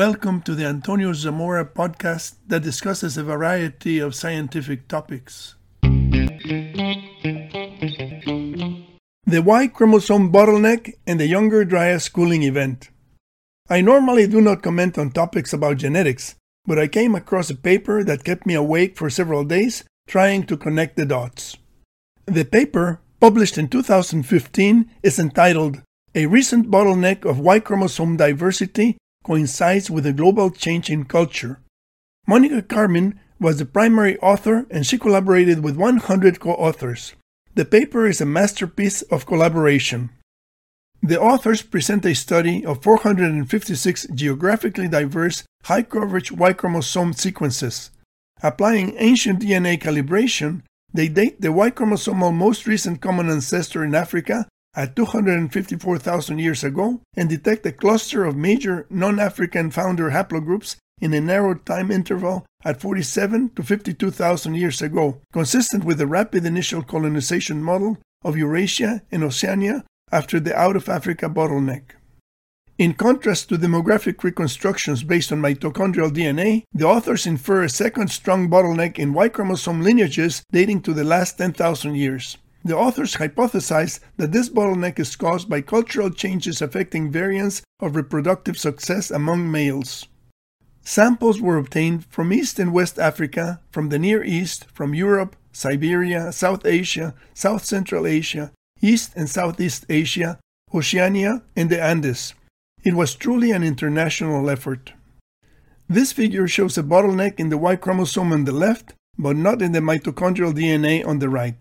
Welcome to the Antonio Zamora podcast that discusses a variety of scientific topics. The Y chromosome bottleneck and the Younger Dryas cooling event. I normally do not comment on topics about genetics, but I came across a paper that kept me awake for several days trying to connect the dots. The paper, published in 2015, is entitled A Recent Bottleneck of Y Chromosome Diversity Coincides with a Global Change in Culture. Monika Karmin was the primary author and she collaborated with 100 co authors. The paper is a masterpiece of collaboration. The authors present a study of 456 geographically diverse, high coverage Y chromosome sequences. Applying ancient DNA calibration, they date the Y chromosomal most recent common ancestor in Africa at 254,000 years ago and detect a cluster of major non African founder haplogroups in a narrow time interval at 47 to 52,000 years ago, consistent with the rapid initial colonization model of Eurasia and Oceania after the out of Africa bottleneck. In contrast to demographic reconstructions based on mitochondrial DNA, the authors infer a second strong bottleneck in Y chromosome lineages dating to the last 10,000 years. The authors hypothesize that this bottleneck is caused by cultural changes affecting variants of reproductive success among males. Samples were obtained from East and West Africa, from the Near East, from Europe, Siberia, South Asia, South Central Asia, East and Southeast Asia, Oceania, and the Andes. It was truly an international effort. This figure shows a bottleneck in the Y chromosome on the left, but not in the mitochondrial DNA on the right.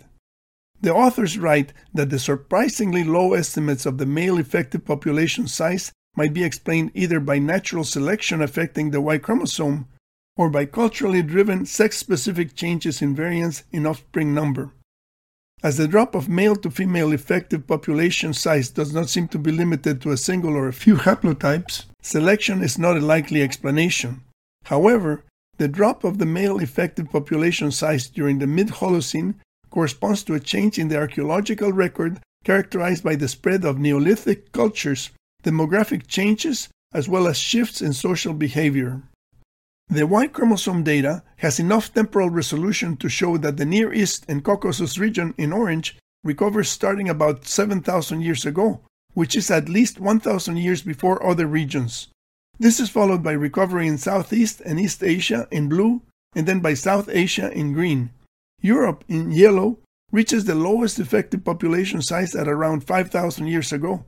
The authors write that the surprisingly low estimates of the male effective population size might be explained either by natural selection affecting the Y chromosome or by culturally driven sex specific changes in variance in offspring number. As the drop of male to female effective population size does not seem to be limited to a single or a few haplotypes, selection is not a likely explanation. However, the drop of the male effective population size during the mid Holocene corresponds to a change in the archaeological record characterized by the spread of Neolithic cultures, demographic changes, as well as shifts in social behavior. The Y chromosome data has enough temporal resolution to show that the Near East and Caucasus region in orange recovers starting about 7,000 years ago, which is at least 1,000 years before other regions. This is followed by recovery in Southeast and East Asia in blue, and then by South Asia in green. Europe in yellow reaches the lowest effective population size at around 5,000 years ago.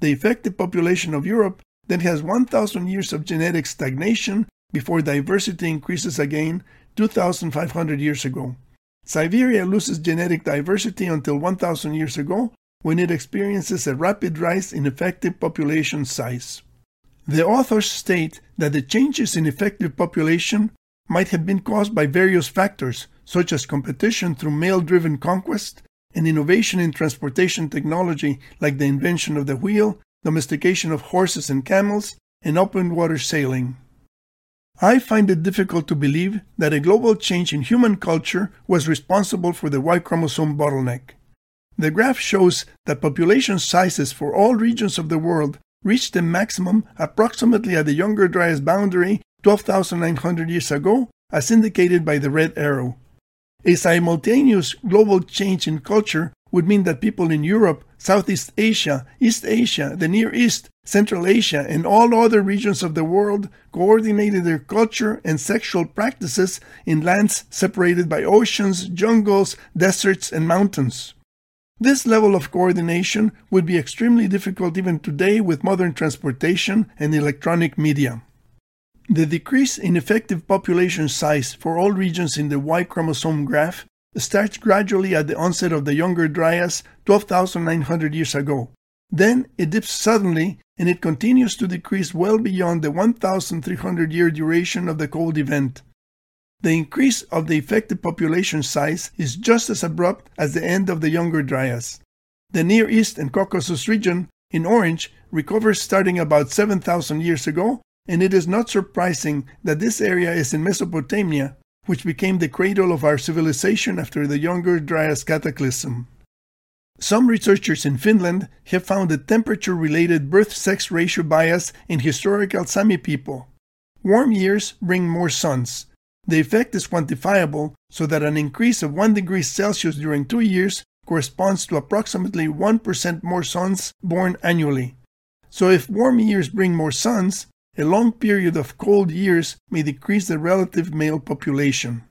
The effective population of Europe then has 1,000 years of genetic stagnation before diversity increases again 2,500 years ago. Siberia loses genetic diversity until 1,000 years ago when it experiences a rapid rise in effective population size. The authors state that the changes in effective population might have been caused by various factors, such as competition through male driven conquest and innovation in transportation technology like the invention of the wheel, domestication of horses and camels, and open water sailing. I find it difficult to believe that a global change in human culture was responsible for the Y chromosome bottleneck. The graph shows that population sizes for all regions of the world reached a maximum approximately at the Younger Dryas boundary 12,900 years ago, as indicated by the red arrow. A simultaneous global change in culture would mean that people in Europe, Southeast Asia, East Asia, the Near East, Central Asia, and all other regions of the world coordinated their culture and sexual practices in lands separated by oceans, jungles, deserts, and mountains. This level of coordination would be extremely difficult even today with modern transportation and electronic media. The decrease in effective population size for all regions in the Y chromosome graph starts gradually at the onset of the Younger Dryas 12,900 years ago. Then it dips suddenly and it continues to decrease well beyond the 1,300 year duration of the cold event. The increase of the effective population size is just as abrupt as the end of the Younger Dryas. The Near East and Caucasus region, in orange, recovers starting about 7,000 years ago, and it is not surprising that this area is in Mesopotamia, which became the cradle of our civilization after the Younger Dryas cataclysm. Some researchers in Finland have found a temperature related birth sex ratio bias in historical Sami people. warm years bring more sons. The effect is quantifiable so that an increase of 1 degree Celsius during two years corresponds to approximately 1% more sons born annually. So if warm years bring more sons, a long period of cold years may decrease the relative male population.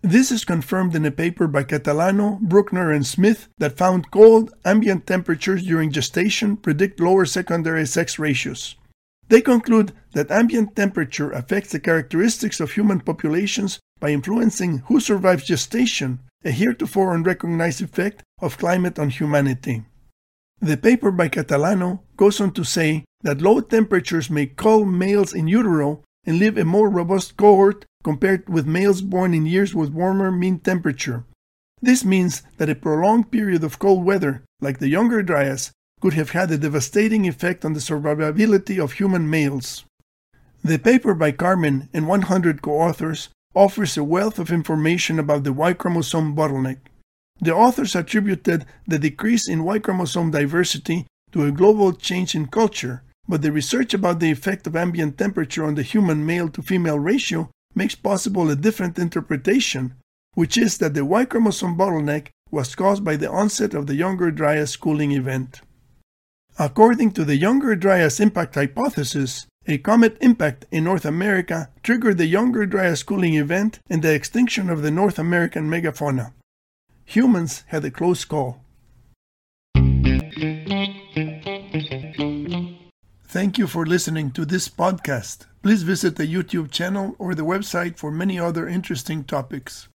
This is confirmed in a paper by Catalano, Bruckner, and Smith that found cold ambient temperatures during gestation predict lower secondary sex ratios. They conclude that ambient temperature affects the characteristics of human populations by influencing who survives gestation, a heretofore unrecognized effect of climate on humanity. The paper by Catalano goes on to say that low temperatures may cull males in utero and leave a more robust cohort compared with males born in years with warmer mean temperature. This means that a prolonged period of cold weather, like the Younger Dryas, could have had a devastating effect on the survivability of human males. The paper by Karmin and 100 co authors offers a wealth of information about the Y chromosome bottleneck. The authors attributed the decrease in Y chromosome diversity to a global change in culture, but the research about the effect of ambient temperature on the human male to female ratio makes possible a different interpretation, which is that the Y chromosome bottleneck was caused by the onset of the Younger Dryas cooling event. According to the Younger Dryas impact hypothesis, a comet impact in North America triggered the Younger Dryas cooling event and the extinction of the North American megafauna. Humans had a close call. Thank you for listening to this podcast. Please visit the YouTube channel or the website for many other interesting topics.